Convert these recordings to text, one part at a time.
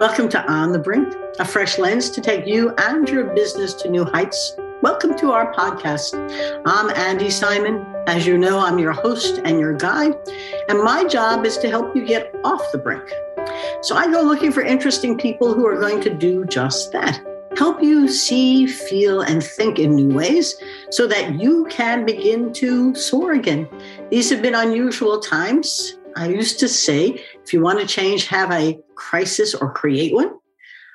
Welcome to On the Brink, a fresh lens to take you and your business to new heights. Welcome to our podcast. I'm Andy Simon. As you know, I'm your host and your guide, and my job is to help you get off the brink. So I go looking for interesting people who are going to do just that help you see, feel, and think in new ways so that you can begin to soar again. These have been unusual times. I used to say, if you want to change, have a crisis or create one.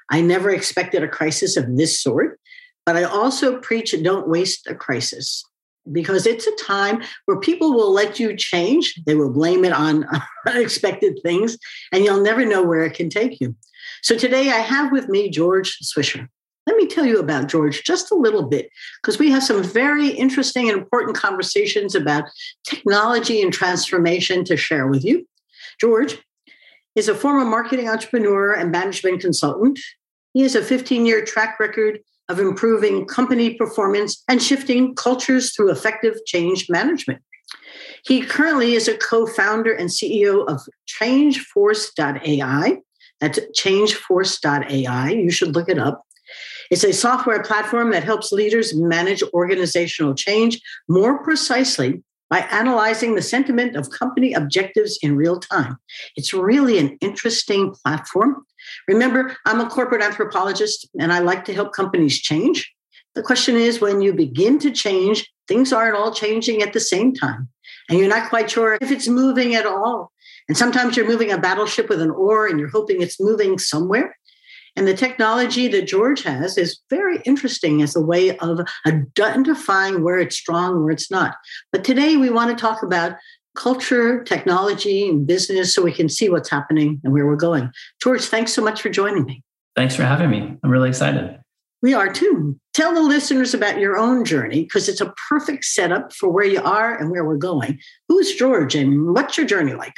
I never expected a crisis of this sort, but I also preach don't waste a crisis because it's a time where people will let you change. They will blame it on unexpected things, and you'll never know where it can take you. So today I have with me George Swisher. Let me tell you about George just a little bit, because we have some very interesting and important conversations about technology and transformation to share with you. George is a former marketing entrepreneur and management consultant. He has a 15 year track record of improving company performance and shifting cultures through effective change management. He currently is a co founder and CEO of ChangeForce.ai. That's changeforce.ai. You should look it up. It's a software platform that helps leaders manage organizational change more precisely by analyzing the sentiment of company objectives in real time. It's really an interesting platform. Remember, I'm a corporate anthropologist and I like to help companies change. The question is when you begin to change, things aren't all changing at the same time. And you're not quite sure if it's moving at all. And sometimes you're moving a battleship with an oar and you're hoping it's moving somewhere. And the technology that George has is very interesting as a way of identifying where it's strong, where it's not. But today we want to talk about culture, technology, and business so we can see what's happening and where we're going. George, thanks so much for joining me. Thanks for having me. I'm really excited. We are too. Tell the listeners about your own journey because it's a perfect setup for where you are and where we're going. Who's George and what's your journey like?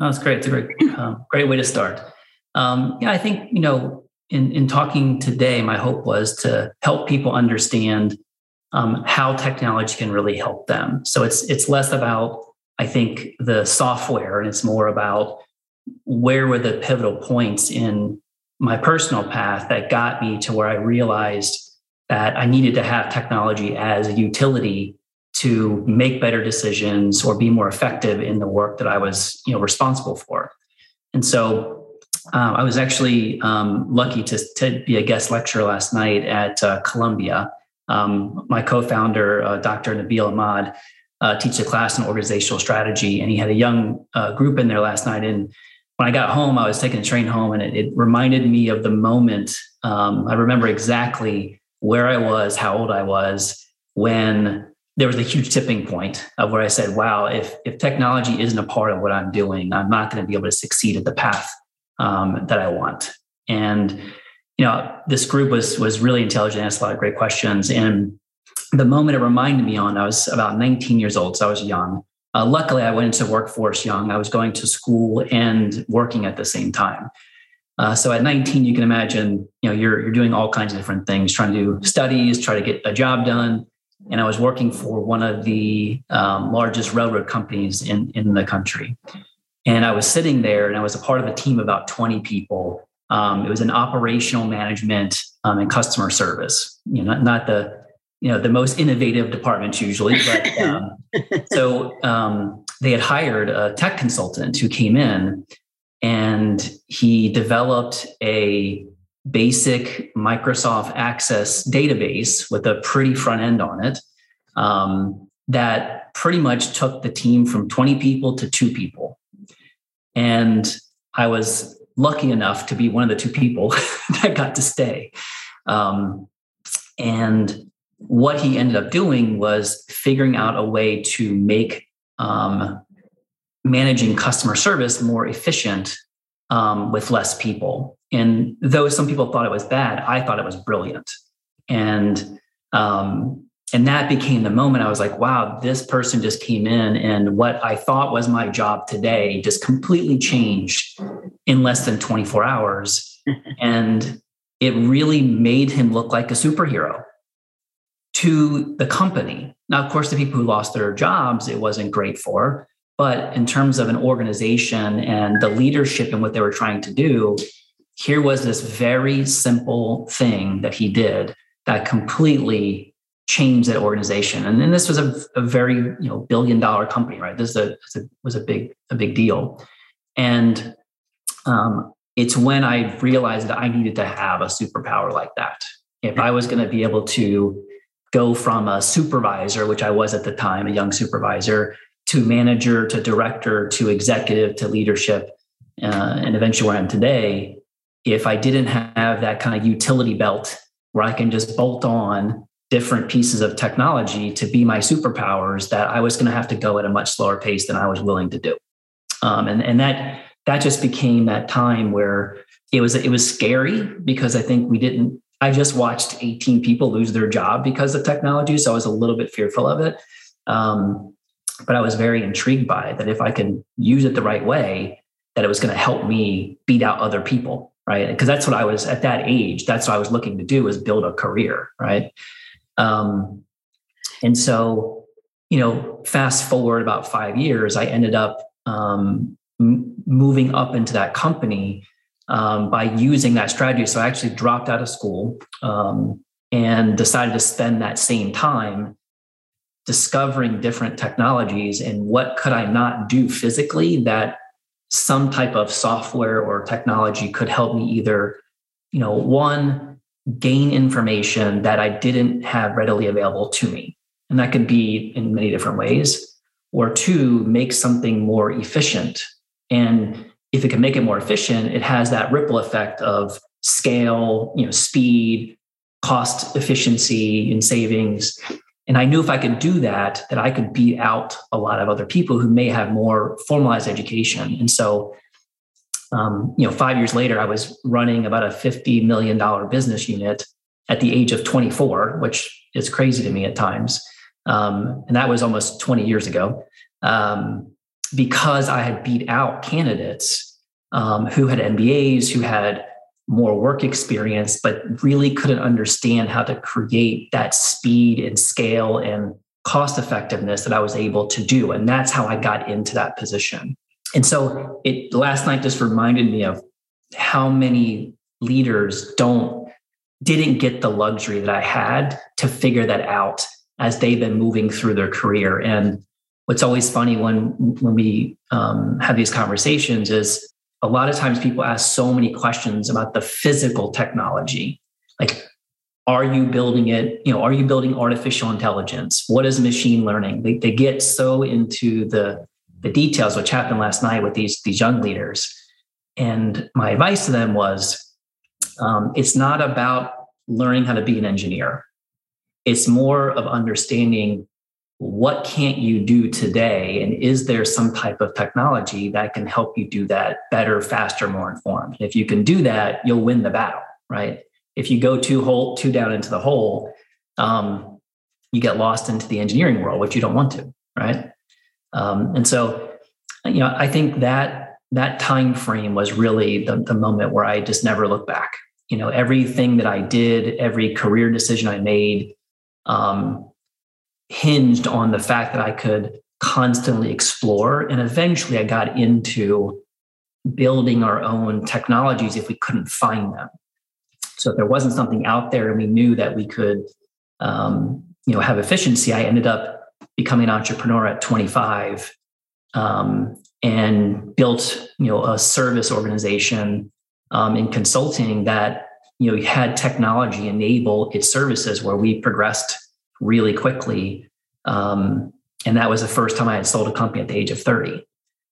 Oh, that's great. It's a great, um, great way to start. Um, yeah, I think, you know, in, in talking today, my hope was to help people understand um, how technology can really help them. So it's it's less about I think the software, and it's more about where were the pivotal points in my personal path that got me to where I realized that I needed to have technology as a utility to make better decisions or be more effective in the work that I was you know responsible for. And so um, I was actually um, lucky to, to be a guest lecturer last night at uh, Columbia. Um, my co-founder, uh, Dr. Nabil Ahmad, uh, teaches a class in organizational strategy, and he had a young uh, group in there last night. And when I got home, I was taking a train home, and it, it reminded me of the moment. Um, I remember exactly where I was, how old I was when there was a huge tipping point of where I said, "Wow, if if technology isn't a part of what I'm doing, I'm not going to be able to succeed at the path um, that I want. And you know, this group was was really intelligent, asked a lot of great questions. And the moment it reminded me on, I was about 19 years old, so I was young. Uh, luckily, I went into workforce young. I was going to school and working at the same time. Uh, so at 19, you can imagine, you know, you're you're doing all kinds of different things, trying to do studies, try to get a job done. And I was working for one of the um, largest railroad companies in in the country. And I was sitting there and I was a part of a team of about 20 people. Um, it was an operational management um, and customer service, you know, not, not, the, you know, the most innovative departments usually, but um, so um, they had hired a tech consultant who came in and he developed a basic Microsoft Access database with a pretty front end on it um, that pretty much took the team from 20 people to two people. And I was lucky enough to be one of the two people that got to stay. Um, and what he ended up doing was figuring out a way to make um, managing customer service more efficient um, with less people. And though some people thought it was bad, I thought it was brilliant. And um, and that became the moment I was like, wow, this person just came in and what I thought was my job today just completely changed in less than 24 hours. and it really made him look like a superhero to the company. Now, of course, the people who lost their jobs, it wasn't great for. But in terms of an organization and the leadership and what they were trying to do, here was this very simple thing that he did that completely changed that organization. And then this was a, a very you know billion dollar company, right? This a, a, was a big a big deal, and um, it's when I realized that I needed to have a superpower like that. If I was going to be able to go from a supervisor, which I was at the time, a young supervisor, to manager, to director, to executive, to leadership, uh, and eventually where I am today, if I didn't have that kind of utility belt where I can just bolt on different pieces of technology to be my superpowers, that I was going to have to go at a much slower pace than I was willing to do. Um, and and that that just became that time where it was it was scary because I think we didn't. I just watched 18 people lose their job because of technology, so I was a little bit fearful of it. Um, but I was very intrigued by it, that if I can use it the right way, that it was going to help me beat out other people, right? Because that's what I was at that age. That's what I was looking to do is build a career, right? Um, and so, you know, fast forward about five years, I ended up um, m- moving up into that company um, by using that strategy. So I actually dropped out of school um, and decided to spend that same time discovering different technologies and what could I not do physically that some type of software or technology could help me either, you know, one, gain information that I didn't have readily available to me. And that could be in many different ways. Or two, make something more efficient. And if it can make it more efficient, it has that ripple effect of scale, you know, speed, cost efficiency and savings. And I knew if I could do that, that I could beat out a lot of other people who may have more formalized education. And so, um, you know, five years later, I was running about a $50 million business unit at the age of 24, which is crazy to me at times. Um, and that was almost 20 years ago um, because I had beat out candidates um, who had MBAs, who had more work experience, but really couldn't understand how to create that speed and scale and cost effectiveness that I was able to do. And that's how I got into that position. And so it last night just reminded me of how many leaders don't didn't get the luxury that I had to figure that out as they've been moving through their career. And what's always funny when when we um, have these conversations is a lot of times people ask so many questions about the physical technology. Like are you building it? You know are you building artificial intelligence? What is machine learning? They, they get so into the the details which happened last night with these these young leaders. And my advice to them was um, it's not about learning how to be an engineer. It's more of understanding what can't you do today and is there some type of technology that can help you do that better faster more informed? If you can do that you'll win the battle right? If you go too hole too down into the hole um, you get lost into the engineering world which you don't want to right um, and so you know i think that that time frame was really the, the moment where i just never looked back you know everything that i did every career decision i made um, hinged on the fact that I could constantly explore. And eventually I got into building our own technologies if we couldn't find them. So if there wasn't something out there and we knew that we could, um, you know, have efficiency, I ended up becoming an entrepreneur at 25 um, and built, you know, a service organization um, in consulting that, you know, had technology enable its services where we progressed really quickly. Um, and that was the first time I had sold a company at the age of 30.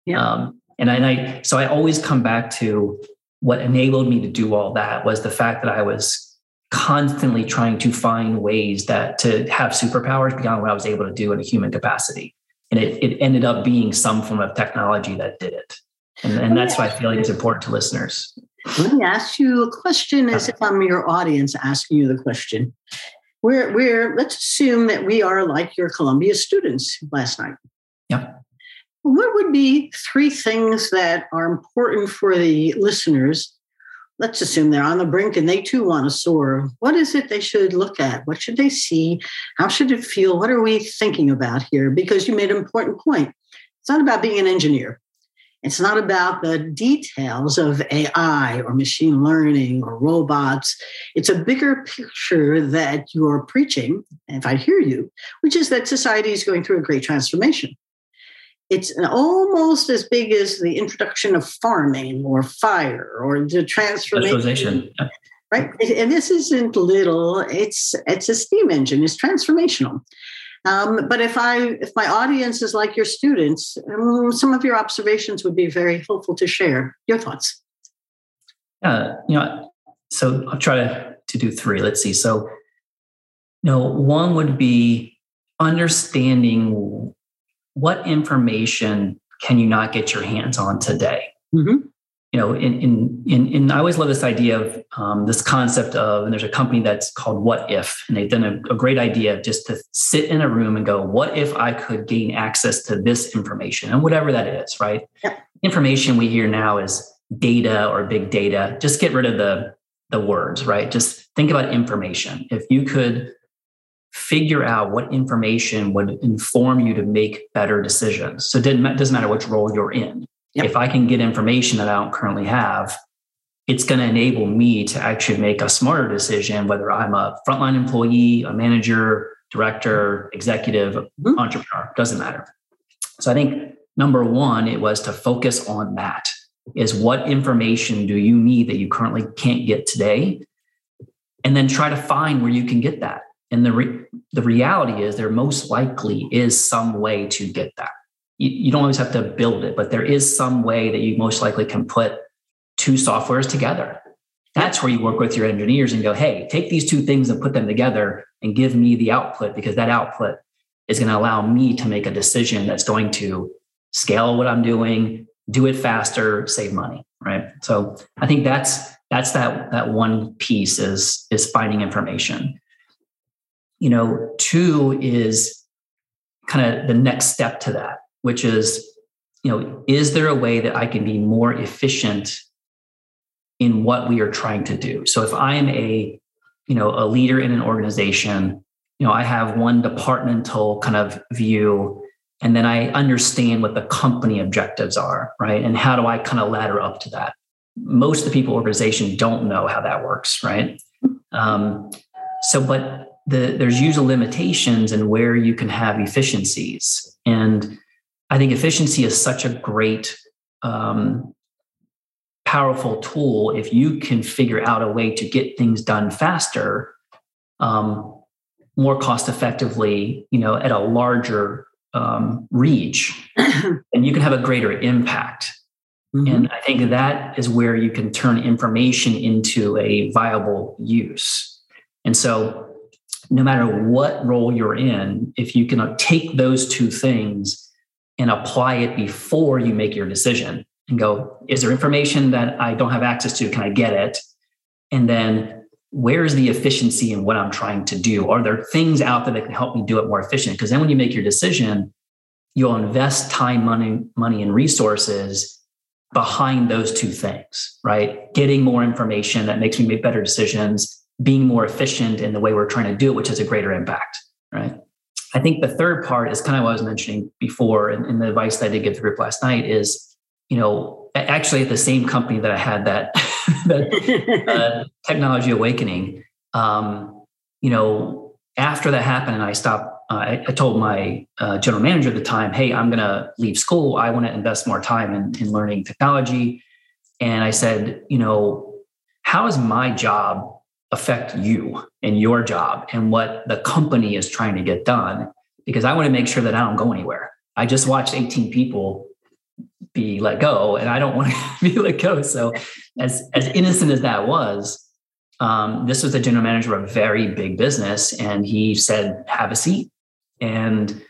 Yeah. Um, and, I, and I, so I always come back to what enabled me to do all that was the fact that I was constantly trying to find ways that to have superpowers beyond what I was able to do in a human capacity. And it, it ended up being some form of technology that did it. And, and that's why I feel like it's important to listeners. Let me ask you a question as if I'm your audience asking you the question we're we're let's assume that we are like your Columbia students last night. Yep. What would be three things that are important for the listeners? Let's assume they're on the brink and they too want to soar. What is it they should look at? What should they see? How should it feel? What are we thinking about here? Because you made an important point. It's not about being an engineer. It's not about the details of AI or machine learning or robots. It's a bigger picture that you're preaching, if I hear you, which is that society is going through a great transformation. It's almost as big as the introduction of farming or fire or the transformation. Right. And this isn't little, it's it's a steam engine, it's transformational. Um, but if I, if my audience is like your students, um, some of your observations would be very helpful to share. Your thoughts? Yeah, you know, so I'll try to, to do three. Let's see. So, you know, one would be understanding what information can you not get your hands on today. Mm-hmm you know, in in in, in I always love this idea of um, this concept of, and there's a company that's called What If, and they've done a, a, great idea of just to sit in a room and go, what if I could gain access to this information and whatever that is, right? Yeah. Information we hear now is data or big data. Just get rid of the the words, right? Just think about information. If you could figure out what information would inform you to make better decisions. So it doesn't matter which role you're in Yep. If I can get information that I don't currently have, it's going to enable me to actually make a smarter decision, whether I'm a frontline employee, a manager, director, executive, mm-hmm. entrepreneur, doesn't matter. So I think number one, it was to focus on that is what information do you need that you currently can't get today? And then try to find where you can get that. And the, re- the reality is there most likely is some way to get that you, you don't always have to build it, but there is some way that you most likely can put two softwares together. That's where you work with your engineers and go, hey, take these two things and put them together and give me the output because that output is going to allow me to make a decision that's going to scale what I'm doing, do it faster, save money. Right. So I think that's that's that that one piece is is finding information. You know, two is kind of the next step to that which is, you know, is there a way that I can be more efficient in what we are trying to do? So if I am a, you know, a leader in an organization, you know, I have one departmental kind of view and then I understand what the company objectives are, right? And how do I kind of ladder up to that? Most of the people organization don't know how that works, right? Um, so, but the, there's usual limitations in where you can have efficiencies. And I think efficiency is such a great, um, powerful tool. If you can figure out a way to get things done faster, um, more cost effectively, you know, at a larger um, reach, and you can have a greater impact. Mm-hmm. And I think that is where you can turn information into a viable use. And so, no matter what role you're in, if you can uh, take those two things and apply it before you make your decision and go, is there information that I don't have access to? Can I get it? And then where's the efficiency in what I'm trying to do? Are there things out there that can help me do it more efficient? Because then when you make your decision, you'll invest time, money, money, and resources behind those two things, right? Getting more information that makes me make better decisions, being more efficient in the way we're trying to do it, which has a greater impact, right? I think the third part is kind of what I was mentioning before, and, and the advice that I did give the group last night is, you know, actually at the same company that I had that, that uh, technology awakening, um, you know, after that happened and I stopped, uh, I, I, told my uh, general manager at the time, hey, I'm going to leave school. I want to invest more time in, in learning technology. And I said, you know, how is my job affect you and your job and what the company is trying to get done because I want to make sure that I don't go anywhere. I just watched 18 people be let go and I don't want to be let go. So as, as innocent as that was, um, this was the general manager of a very big business and he said, have a seat. And,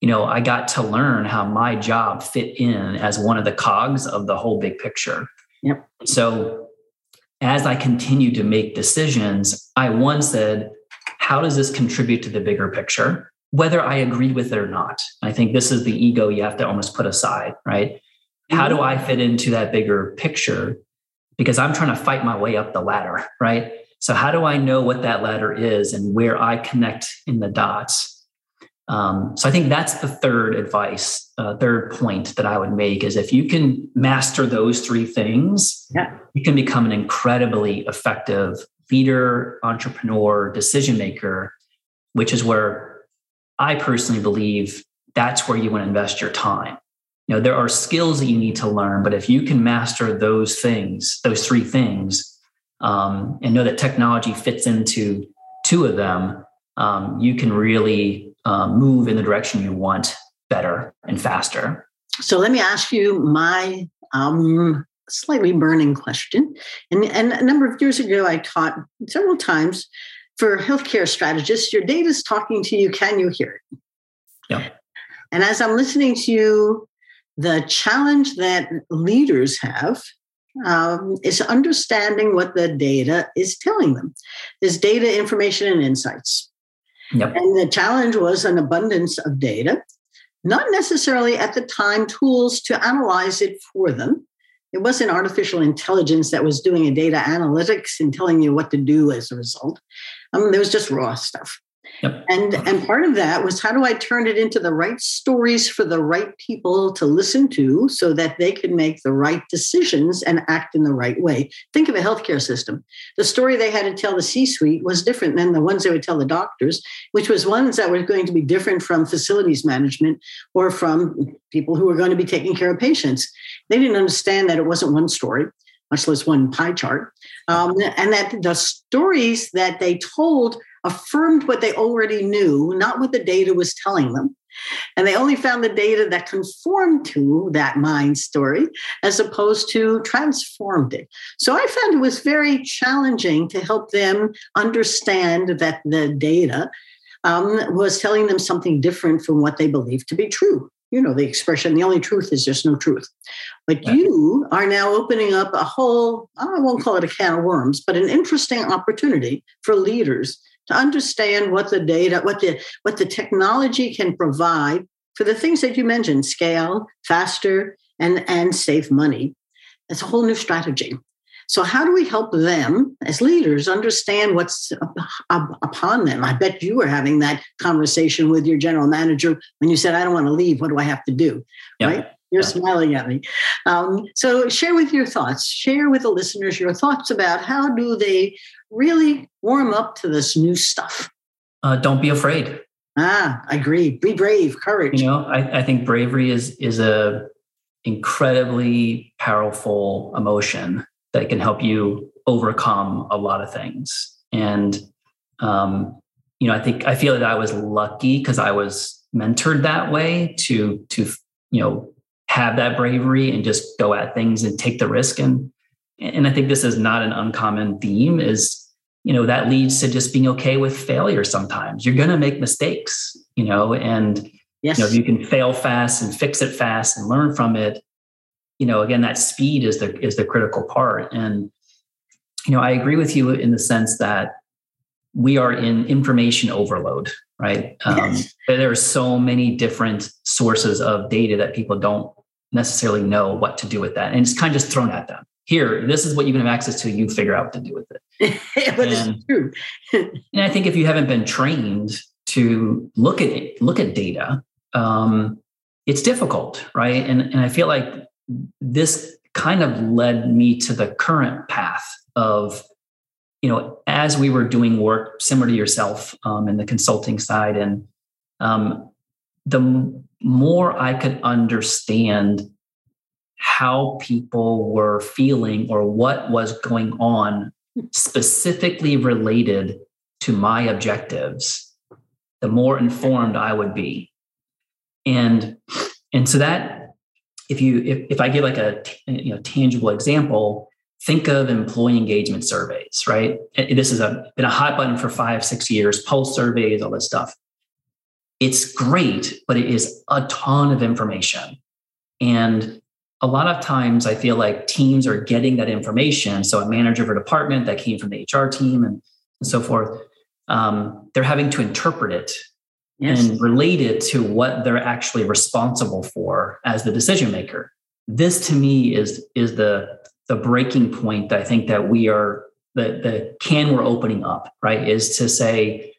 you know, I got to learn how my job fit in as one of the cogs of the whole big picture. Yep. So as I continued to make decisions, I once said, how does this contribute to the bigger picture? Whether I agreed with it or not. I think this is the ego you have to almost put aside, right? How do I fit into that bigger picture? Because I'm trying to fight my way up the ladder, right? So, how do I know what that ladder is and where I connect in the dots? Um, so I think that's the third advice, uh, third point that I would make is if you can master those three things, yeah. you can become an incredibly effective leader, entrepreneur, decision maker, which is where I personally believe that's where you want to invest your time. You know, there are skills that you need to learn, but if you can master those things, those three things, um, and know that technology fits into two of them, um, you can really um, move in the direction you want better and faster. So let me ask you my um, slightly burning question. And, and a number of years ago, I taught several times for healthcare strategists, your data is talking to you. Can you hear it? Yeah. And as I'm listening to you, the challenge that leaders have um, is understanding what the data is telling them. There's data, information, and insights. Yep. And the challenge was an abundance of data, not necessarily at the time tools to analyze it for them. It wasn't artificial intelligence that was doing a data analytics and telling you what to do as a result. Um, there was just raw stuff. Yep. And and part of that was how do I turn it into the right stories for the right people to listen to so that they can make the right decisions and act in the right way. Think of a healthcare system. The story they had to tell the C-suite was different than the ones they would tell the doctors, which was ones that were going to be different from facilities management or from people who were going to be taking care of patients. They didn't understand that it wasn't one story much less one pie chart, um, and that the stories that they told affirmed what they already knew, not what the data was telling them. And they only found the data that conformed to that mind story as opposed to transformed it. So I found it was very challenging to help them understand that the data um, was telling them something different from what they believed to be true. You know, the expression, the only truth is just no truth. But you are now opening up a whole, I won't call it a can of worms, but an interesting opportunity for leaders to understand what the data, what the what the technology can provide for the things that you mentioned, scale, faster, and and save money. It's a whole new strategy. So how do we help them as leaders understand what's upon them? I bet you were having that conversation with your general manager when you said, "I don't want to leave. What do I have to do?" Right? You're smiling at me. Um, so share with your thoughts. Share with the listeners your thoughts about how do they really warm up to this new stuff. Uh, don't be afraid. Ah, I agree. Be brave, courage. You know, I, I think bravery is is a incredibly powerful emotion that can help you overcome a lot of things. And um, you know, I think I feel that I was lucky because I was mentored that way to to you know have that bravery and just go at things and take the risk. And and I think this is not an uncommon theme is you know that leads to just being okay with failure sometimes. You're going to make mistakes you know and yes. you know if you can fail fast and fix it fast and learn from it you know again that speed is the is the critical part. And you know i agree with you in the sense that we are in information overload right um, yes. there are so many different sources of data that people don't necessarily know what to do with that and it's kind of just thrown at them here, this is what you can have access to. You figure out what to do with it. but and, it's true. and I think if you haven't been trained to look at it, look at data, um, it's difficult, right? And and I feel like this kind of led me to the current path of, you know, as we were doing work similar to yourself um, in the consulting side, and um, the more I could understand how people were feeling or what was going on specifically related to my objectives, the more informed I would be. And and so that if you if, if I give like a you know tangible example, think of employee engagement surveys, right? This has been a hot button for five, six years, pulse surveys, all this stuff. It's great, but it is a ton of information. And a lot of times I feel like teams are getting that information. So a manager of a department that came from the HR team and, and so forth, um, they're having to interpret it yes. and relate it to what they're actually responsible for as the decision maker. This to me is is the the breaking point that I think that we are the the can we're opening up, right? Is to say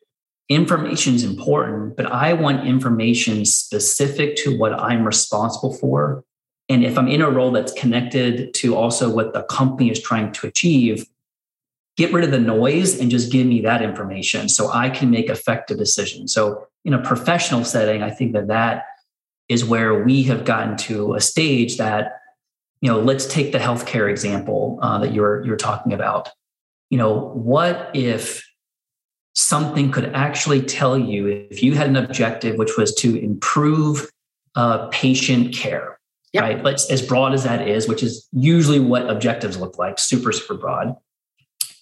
information is important, but I want information specific to what I'm responsible for. And if I'm in a role that's connected to also what the company is trying to achieve, get rid of the noise and just give me that information so I can make effective decisions. So, in a professional setting, I think that that is where we have gotten to a stage that, you know, let's take the healthcare example uh, that you're you're talking about. You know, what if something could actually tell you if you had an objective, which was to improve uh, patient care, yep. right? Let's as broad as that is, which is usually what objectives look like, super super broad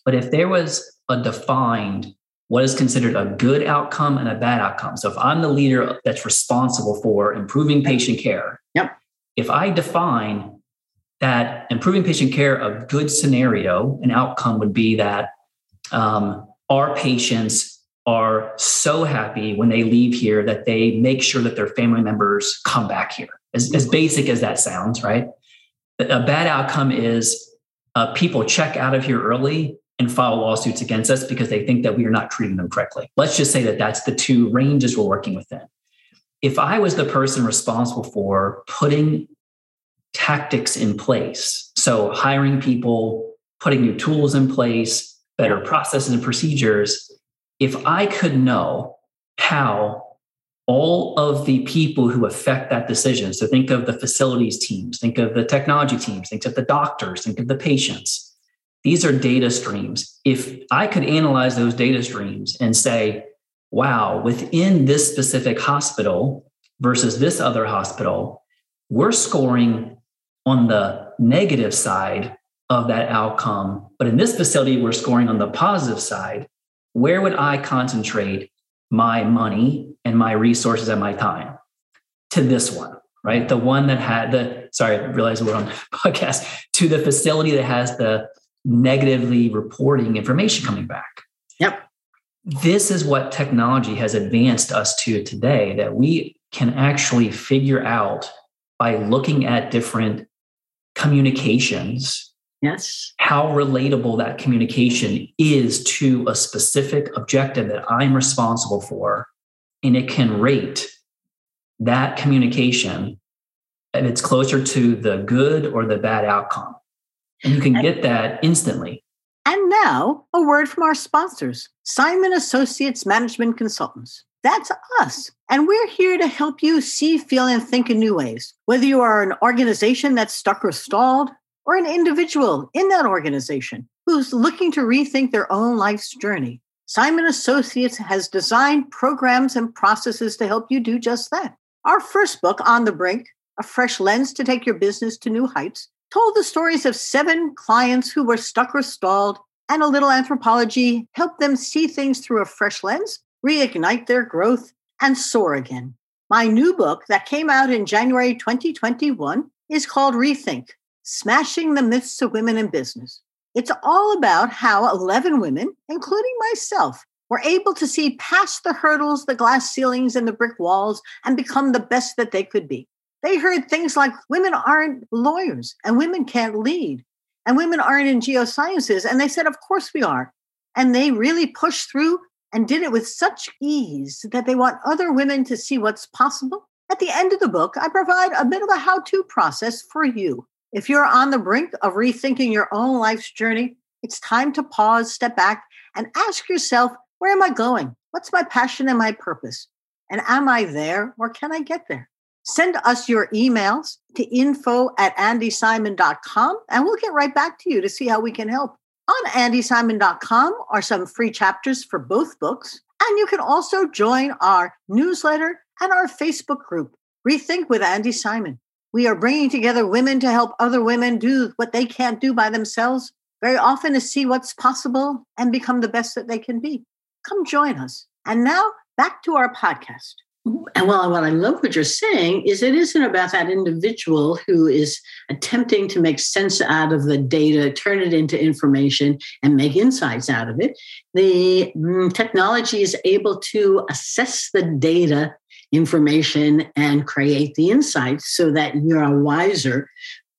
but if there was a defined what is considered a good outcome and a bad outcome. So if I'm the leader that's responsible for improving patient care, yep. if I define that improving patient care, a good scenario, an outcome would be that um, our patients are so happy when they leave here that they make sure that their family members come back here. As, as basic as that sounds, right? A bad outcome is uh, people check out of here early and file lawsuits against us because they think that we are not treating them correctly. Let's just say that that's the two ranges we're working within. If I was the person responsible for putting tactics in place, so hiring people, putting new tools in place, better processes and procedures, if I could know how all of the people who affect that decision, so think of the facilities teams, think of the technology teams, think of the doctors, think of the patients, these are data streams. If I could analyze those data streams and say, wow, within this specific hospital versus this other hospital, we're scoring on the negative side of that outcome. But in this facility, we're scoring on the positive side. Where would I concentrate my money and my resources and my time? To this one, right? The one that had the, sorry, I realized we're on podcast, to the facility that has the negatively reporting information coming back. Yep. This is what technology has advanced us to today that we can actually figure out by looking at different communications. Yes. How relatable that communication is to a specific objective that I'm responsible for. And it can rate that communication and it's closer to the good or the bad outcome. And you can get that instantly. And now, a word from our sponsors, Simon Associates Management Consultants. That's us. And we're here to help you see, feel, and think in new ways. Whether you are an organization that's stuck or stalled, or an individual in that organization who's looking to rethink their own life's journey, Simon Associates has designed programs and processes to help you do just that. Our first book, On the Brink, A Fresh Lens to Take Your Business to New Heights, told the stories of seven clients who were stuck or stalled, and a little anthropology helped them see things through a fresh lens, reignite their growth, and soar again. My new book that came out in January 2021 is called Rethink Smashing the Myths of Women in Business. It's all about how 11 women, including myself, were able to see past the hurdles, the glass ceilings, and the brick walls and become the best that they could be. They heard things like women aren't lawyers and women can't lead and women aren't in geosciences. And they said, Of course we are. And they really pushed through and did it with such ease that they want other women to see what's possible. At the end of the book, I provide a bit of a how to process for you. If you're on the brink of rethinking your own life's journey, it's time to pause, step back, and ask yourself, where am I going? What's my passion and my purpose? And am I there or can I get there? Send us your emails to info at andysimon.com and we'll get right back to you to see how we can help. On andysimon.com are some free chapters for both books. And you can also join our newsletter and our Facebook group, Rethink with Andy Simon. We are bringing together women to help other women do what they can't do by themselves, very often to see what's possible and become the best that they can be. Come join us. And now back to our podcast. And well, what I love what you're saying is it isn't about that individual who is attempting to make sense out of the data, turn it into information, and make insights out of it. The mm, technology is able to assess the data information and create the insights so that you're wiser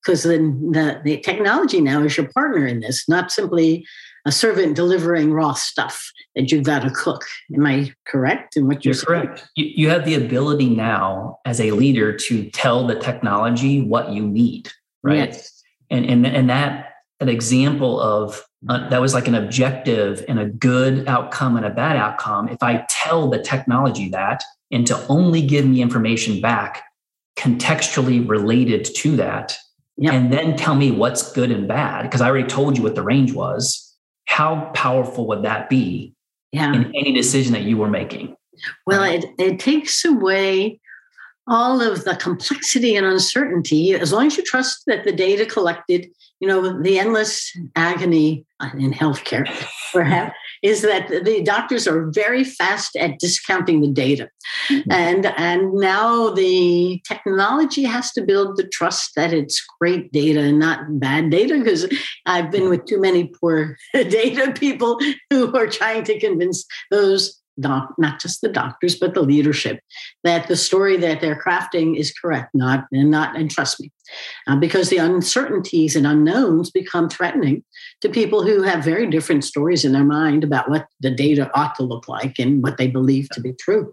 because the, the, the technology now is your partner in this, not simply a servant delivering raw stuff that you've got to cook. Am I correct in what you're, you're correct? You, you have the ability now as a leader to tell the technology what you need, right? Yes. And and and that an example of uh, that was like an objective and a good outcome and a bad outcome. If I tell the technology that and to only give me information back contextually related to that, yep. and then tell me what's good and bad, because I already told you what the range was, how powerful would that be yeah. in any decision that you were making? Well, um, it, it takes away all of the complexity and uncertainty as long as you trust that the data collected you know the endless agony in healthcare perhaps is that the doctors are very fast at discounting the data mm-hmm. and and now the technology has to build the trust that it's great data and not bad data because i've been with too many poor data people who are trying to convince those doc, not just the doctors, but the leadership, that the story that they're crafting is correct, not and not and trust me, uh, because the uncertainties and unknowns become threatening to people who have very different stories in their mind about what the data ought to look like and what they believe to be true.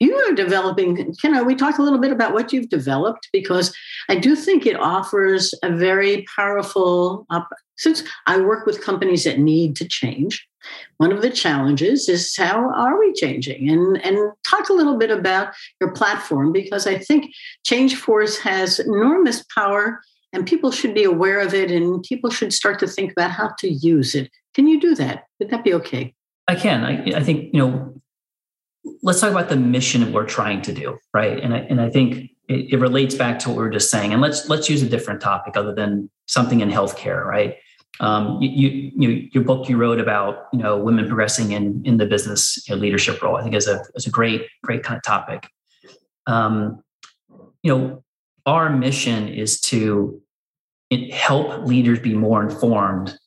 You are developing. Can I, we talked a little bit about what you've developed because I do think it offers a very powerful. since I work with companies that need to change, one of the challenges is how are we changing? And, and talk a little bit about your platform because I think Change Force has enormous power and people should be aware of it and people should start to think about how to use it. Can you do that? Would that be okay? I can. I, I think, you know, let's talk about the mission of what we're trying to do, right? And I, and I think it, it relates back to what we were just saying. And let's let's use a different topic other than something in healthcare, right? Um, you, you, your book you wrote about you know women progressing in in the business you know, leadership role. I think is a is a great great kind of topic. Um, you know, our mission is to help leaders be more informed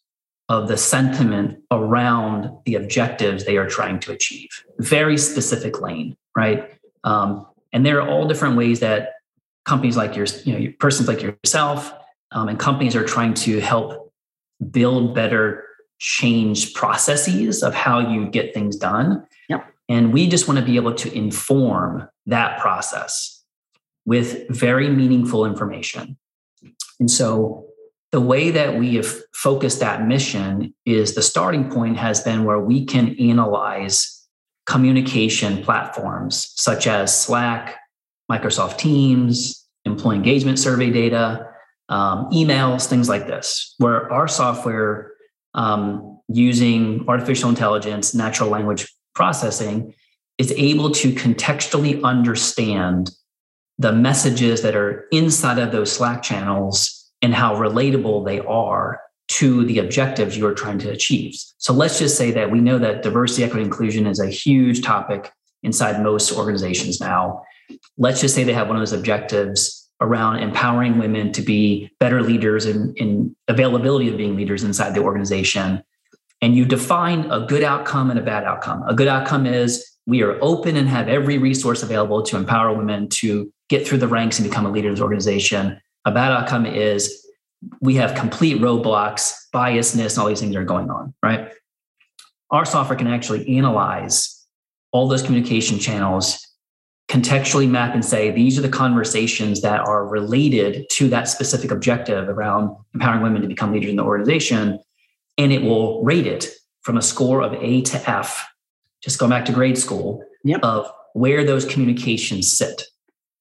of the sentiment around the objectives they are trying to achieve. Very specific lane, right? Um, and there are all different ways that companies like your, you know, persons like yourself, um, and companies are trying to help build better change processes of how you get things done. Yep. And we just want to be able to inform that process with very meaningful information. And so the way that we have focused that mission is the starting point has been where we can analyze communication platforms such as Slack, Microsoft Teams, employee engagement survey data, um, emails, things like this, where our software um, using artificial intelligence, natural language processing is able to contextually understand the messages that are inside of those Slack channels and how relatable they are to the objectives you are trying to achieve. So let's just say that we know that diversity, equity, inclusion is a huge topic inside most organizations now. Let's just say they have one of those objectives around empowering women to be better leaders and availability of being leaders inside the organization. And you define a good outcome and a bad outcome. A good outcome is we are open and have every resource available to empower women to get through the ranks and become a leader in this organization. A bad outcome is we have complete roadblocks, biasness, and all these things are going on, right? Our software can actually analyze all those communication channels contextually map and say these are the conversations that are related to that specific objective around empowering women to become leaders in the organization. And it will rate it from a score of a to f just going back to grade school yep. of where those communications sit.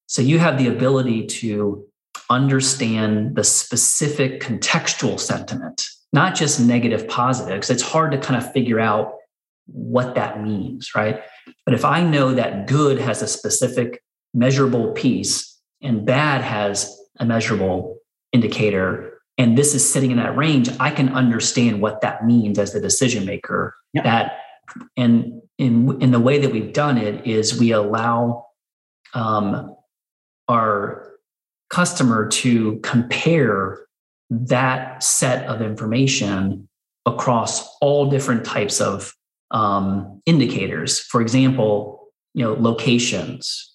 So you have the ability to understand the specific contextual sentiment not just negative positives. It's hard to kind of figure out what that means right but if I know that good has a specific measurable piece and bad has a measurable indicator, and this is sitting in that range, I can understand what that means as the decision maker. Yep. That and in in the way that we've done it is we allow um, our customer to compare that set of information across all different types of um, indicators. For example, you know, locations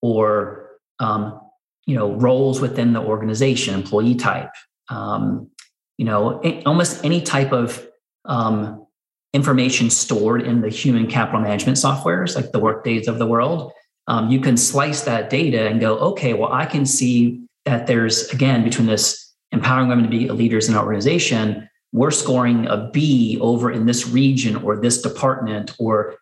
or um, you know roles within the organization, employee type. Um, you know, almost any type of um, information stored in the human capital management softwares, like the Workdays of the world, um, you can slice that data and go, okay, well, I can see that there's, again, between this empowering women to be leaders in our organization, we're scoring a B over in this region or this department or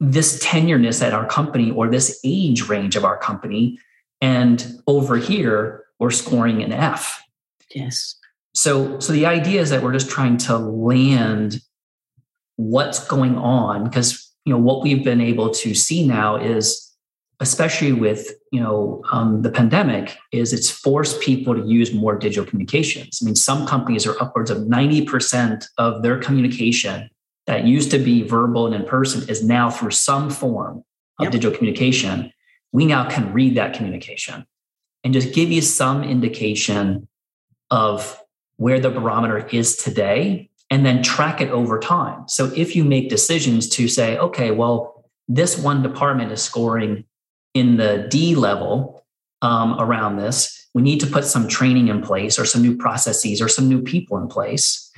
this tenureness at our company or this age range of our company. And over here, we're scoring an F. Yes. So, so the idea is that we're just trying to land what's going on because you know what we've been able to see now is especially with you know um, the pandemic is it's forced people to use more digital communications. I mean some companies are upwards of 90% of their communication that used to be verbal and in person is now through some form of yep. digital communication. We now can read that communication and just give you some indication of where the barometer is today and then track it over time. So if you make decisions to say okay well this one department is scoring in the D level um, around this, we need to put some training in place or some new processes or some new people in place.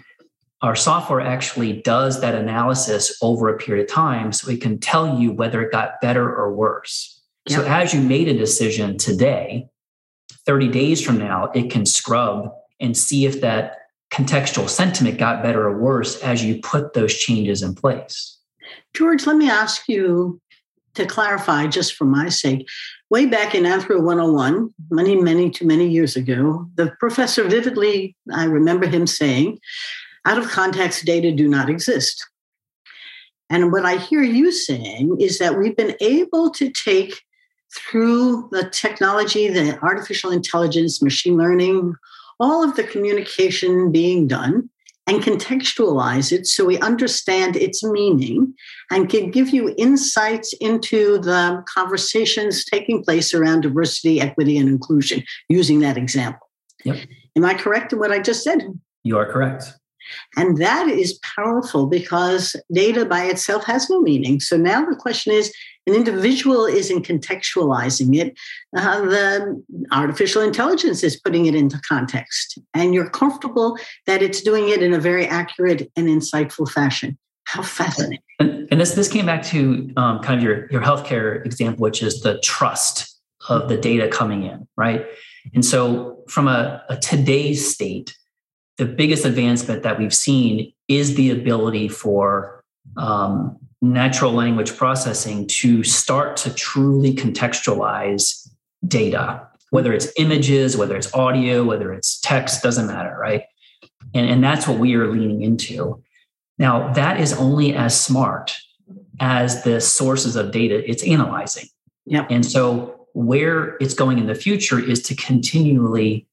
Our software actually does that analysis over a period of time so it can tell you whether it got better or worse. Yep. So, as you made a decision today, 30 days from now, it can scrub and see if that contextual sentiment got better or worse as you put those changes in place. George, let me ask you to clarify, just for my sake, way back in Anthro 101, many, many, too many years ago, the professor vividly, I remember him saying, out of context data do not exist. And what I hear you saying is that we've been able to take through the technology, the artificial intelligence, machine learning, all of the communication being done, and contextualize it so we understand its meaning and can give you insights into the conversations taking place around diversity, equity, and inclusion using that example. Yep. Am I correct in what I just said? You are correct. And that is powerful because data by itself has no meaning. So now the question is an individual isn't contextualizing it, uh, the artificial intelligence is putting it into context. And you're comfortable that it's doing it in a very accurate and insightful fashion. How fascinating. And, and this, this came back to um, kind of your, your healthcare example, which is the trust of the data coming in, right? And so, from a, a today's state, the biggest advancement that we've seen is the ability for um, natural language processing to start to truly contextualize data, whether it's images, whether it's audio, whether it's text, doesn't matter, right? And, and that's what we are leaning into. Now, that is only as smart as the sources of data it's analyzing. Yep. And so, where it's going in the future is to continually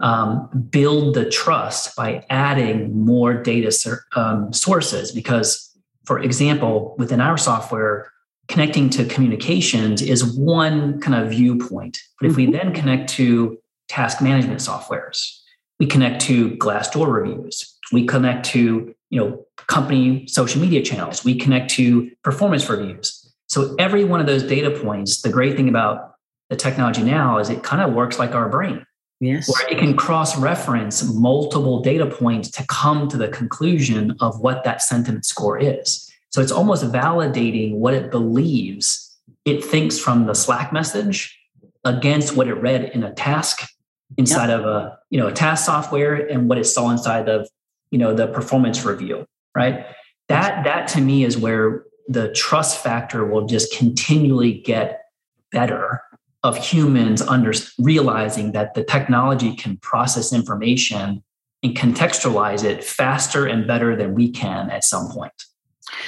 um, build the trust by adding more data um, sources because for example, within our software, connecting to communications is one kind of viewpoint. But if we mm-hmm. then connect to task management softwares, we connect to Glassdoor reviews, we connect to you know company social media channels, we connect to performance reviews. So every one of those data points, the great thing about the technology now is it kind of works like our brain. Yes. Where it can cross reference multiple data points to come to the conclusion of what that sentiment score is. So it's almost validating what it believes it thinks from the Slack message against what it read in a task inside yep. of a you know a task software and what it saw inside of you know the performance review right that that to me is where the trust factor will just continually get better of humans under realizing that the technology can process information and contextualize it faster and better than we can at some point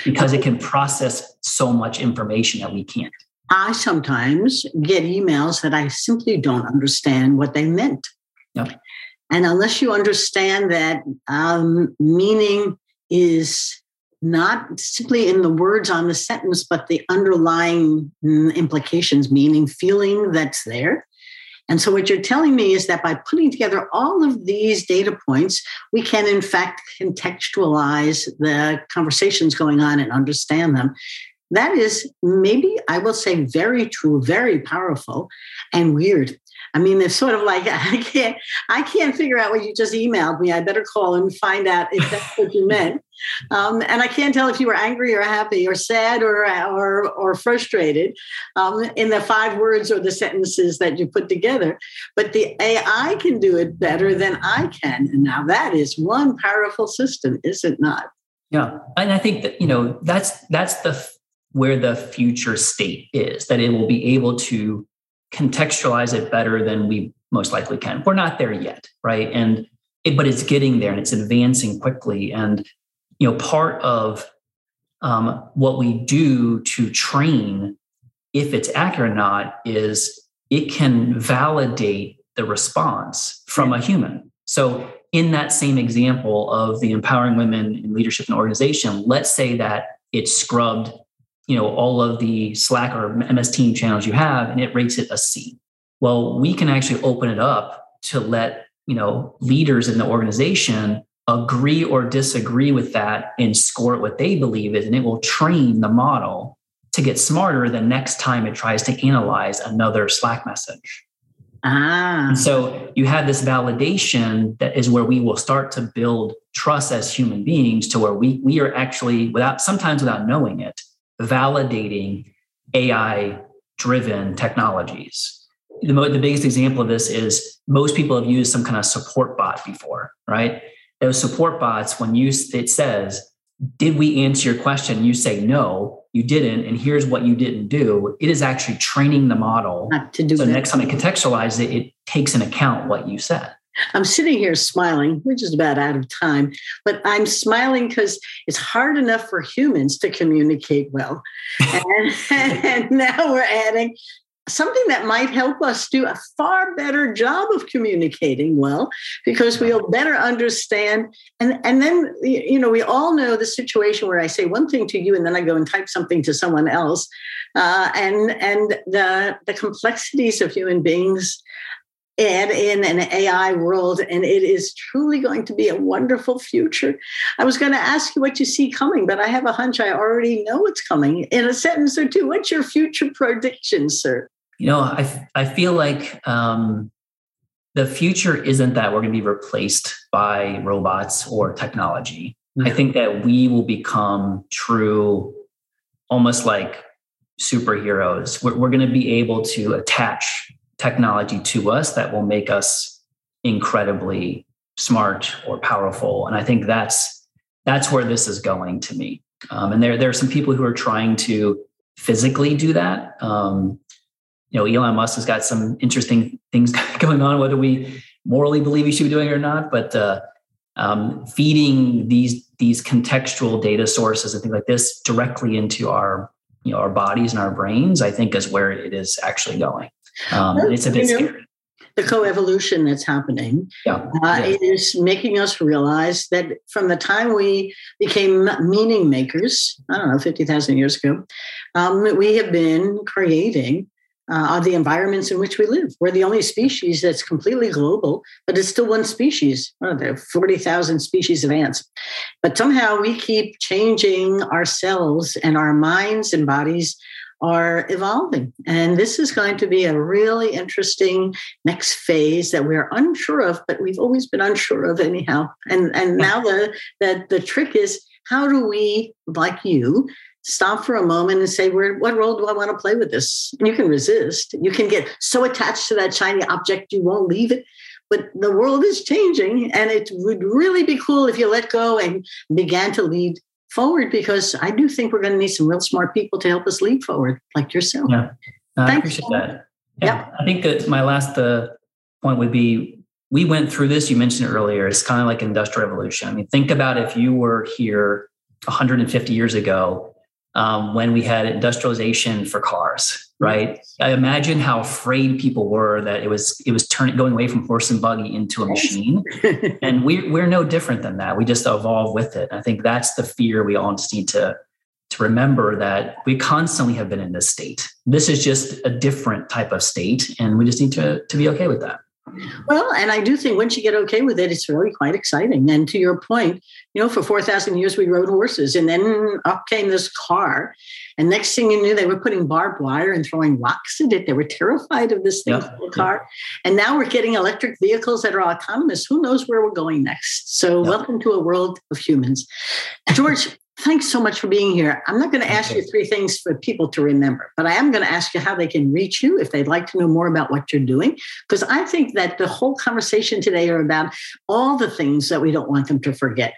because it can process so much information that we can't. I sometimes get emails that I simply don't understand what they meant. Yep. And unless you understand that um, meaning is not simply in the words on the sentence, but the underlying mm, implications, meaning, feeling that's there. And so, what you're telling me is that by putting together all of these data points, we can, in fact, contextualize the conversations going on and understand them. that is maybe I will say very true, very powerful, and weird. I mean, it's sort of like I can't I can't figure out what you just emailed me. I better call and find out if that's what you meant. Um, and I can't tell if you were angry or happy or sad or or or frustrated um, in the five words or the sentences that you put together. But the AI can do it better than I can. And now that is one powerful system, is it not? Yeah, and I think that you know that's that's the where the future state is that it will be able to contextualize it better than we most likely can. We're not there yet, right? And it, but it's getting there and it's advancing quickly. And you know, part of um, what we do to train, if it's accurate or not, is it can validate the response from a human. So, in that same example of the empowering women in leadership and organization, let's say that it scrubbed you know all of the slack or ms team channels you have and it rates it a c. Well we can actually open it up to let you know leaders in the organization agree or disagree with that and score what they believe is and it will train the model to get smarter the next time it tries to analyze another slack message. Ah. And so you have this validation that is where we will start to build trust as human beings to where we we are actually without sometimes without knowing it validating AI driven technologies. The, mo- the biggest example of this is most people have used some kind of support bot before, right? Those support bots, when you it says, "Did we answer your question?" You say no, you didn't, and here's what you didn't do. It is actually training the model Not to do so that. next time it contextualizes it, it takes into account what you said. I'm sitting here smiling. We're just about out of time, but I'm smiling because it's hard enough for humans to communicate well. And, and now we're adding something that might help us do a far better job of communicating well because we'll better understand and and then you know we all know the situation where i say one thing to you and then i go and type something to someone else uh, and and the the complexities of human beings add in an AI world, and it is truly going to be a wonderful future. I was going to ask you what you see coming, but I have a hunch I already know what's coming. In a sentence or two, what's your future prediction, sir? You know, I I feel like um, the future isn't that we're going to be replaced by robots or technology. I think that we will become true, almost like superheroes. We're, we're going to be able to attach technology to us that will make us incredibly smart or powerful. And I think that's that's where this is going to me. Um, and there there are some people who are trying to physically do that. Um, you know, Elon Musk has got some interesting things going on, whether we morally believe he should be doing it or not. But uh, um, feeding these these contextual data sources and things like this directly into our you know our bodies and our brains, I think, is where it is actually going. Um, and it's a bit You know, scary. The coevolution that's happening Yeah. uh, Yeah. is making us realize that from the time we became meaning makers, I don't know, 50,000 years ago, um, we have been creating uh, the environments in which we live. We're the only species that's completely global, but it's still one species. Oh, there are 40,000 species of ants. But somehow we keep changing ourselves and our minds and bodies are evolving. And this is going to be a really interesting next phase that we're unsure of, but we've always been unsure of anyhow. And and now the the, the trick is how do we, like you, stop for a moment and say, Where what role do I want to play with this? And you can resist. You can get so attached to that shiny object you won't leave it. But the world is changing, and it would really be cool if you let go and began to lead forward because I do think we're going to need some real smart people to help us lead forward, like yourself. Yeah. No, I appreciate that. Yeah. I think that my last uh, point would be we went through this. You mentioned it earlier. It's kind of like industrial revolution. I mean, think about if you were here 150 years ago um, when we had industrialization for cars, right? I imagine how afraid people were that it was it was turning going away from horse and buggy into a machine. and we, we're no different than that. We just evolve with it. I think that's the fear we all just need to to remember that we constantly have been in this state. This is just a different type of state, and we just need to to be okay with that. Well, and I do think once you get okay with it, it's really quite exciting. And to your point, you know, for 4,000 years we rode horses, and then up came this car. And next thing you knew, they were putting barbed wire and throwing rocks at it. They were terrified of this thing, yeah. car. And now we're getting electric vehicles that are autonomous. Who knows where we're going next? So, yeah. welcome to a world of humans. George, Thanks so much for being here. I'm not going to ask you three things for people to remember, but I am going to ask you how they can reach you if they'd like to know more about what you're doing. Because I think that the whole conversation today are about all the things that we don't want them to forget.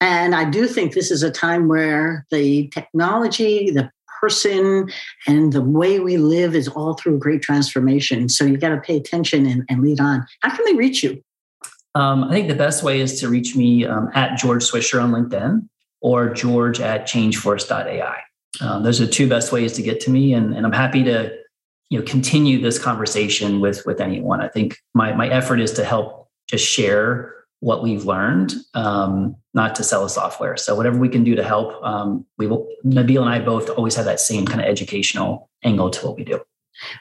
And I do think this is a time where the technology, the person, and the way we live is all through great transformation. So you got to pay attention and, and, lead on. How can they reach you? Um, I think the best way is to reach me um, at George Swisher on LinkedIn or george at changeforce.ai. Um, those are the two best ways to get to me. And, and I'm happy to you know, continue this conversation with, with anyone. I think my, my effort is to help just share what we've learned, um, not to sell a software. So whatever we can do to help, um, we will, Nabil and I both always have that same kind of educational angle to what we do.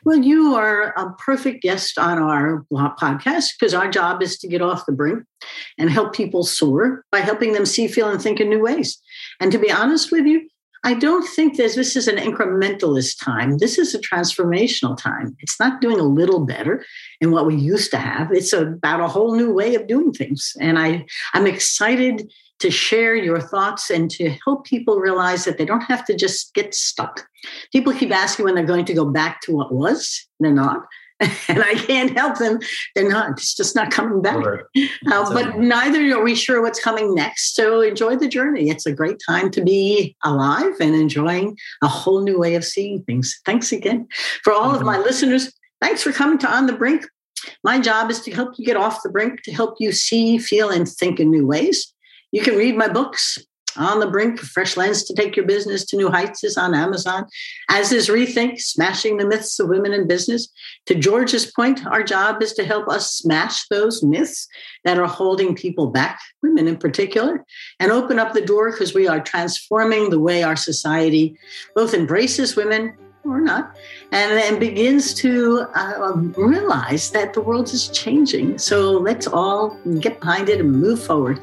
Well, you are a perfect guest on our podcast because our job is to get off the brink and help people soar by helping them see, feel, and think in new ways. And to be honest with you, I don't think this, this is an incrementalist time. This is a transformational time. It's not doing a little better in what we used to have. It's about a whole new way of doing things. And I, I'm excited to share your thoughts and to help people realize that they don't have to just get stuck. People keep asking when they're going to go back to what was, they're not. and I can't help them. They're not. It's just not coming back. Uh, but neither are we sure what's coming next. So enjoy the journey. It's a great time to be alive and enjoying a whole new way of seeing things. Thanks again for all mm-hmm. of my listeners. Thanks for coming to On the Brink. My job is to help you get off the brink, to help you see, feel, and think in new ways. You can read my books. On the Brink, of Fresh Lens to Take Your Business to New Heights is on Amazon, as is Rethink, Smashing the Myths of Women in Business. To George's point, our job is to help us smash those myths that are holding people back, women in particular, and open up the door because we are transforming the way our society both embraces women or not, and then begins to uh, realize that the world is changing. So let's all get behind it and move forward.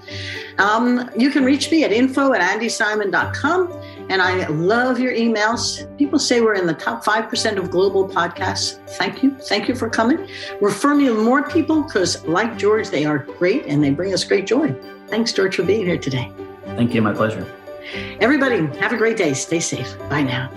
Um, you can reach me at info at andisimon.com. And I love your emails. People say we're in the top 5% of global podcasts. Thank you. Thank you for coming. Refer me to more people because, like George, they are great and they bring us great joy. Thanks, George, for being here today. Thank you. My pleasure. Everybody, have a great day. Stay safe. Bye now.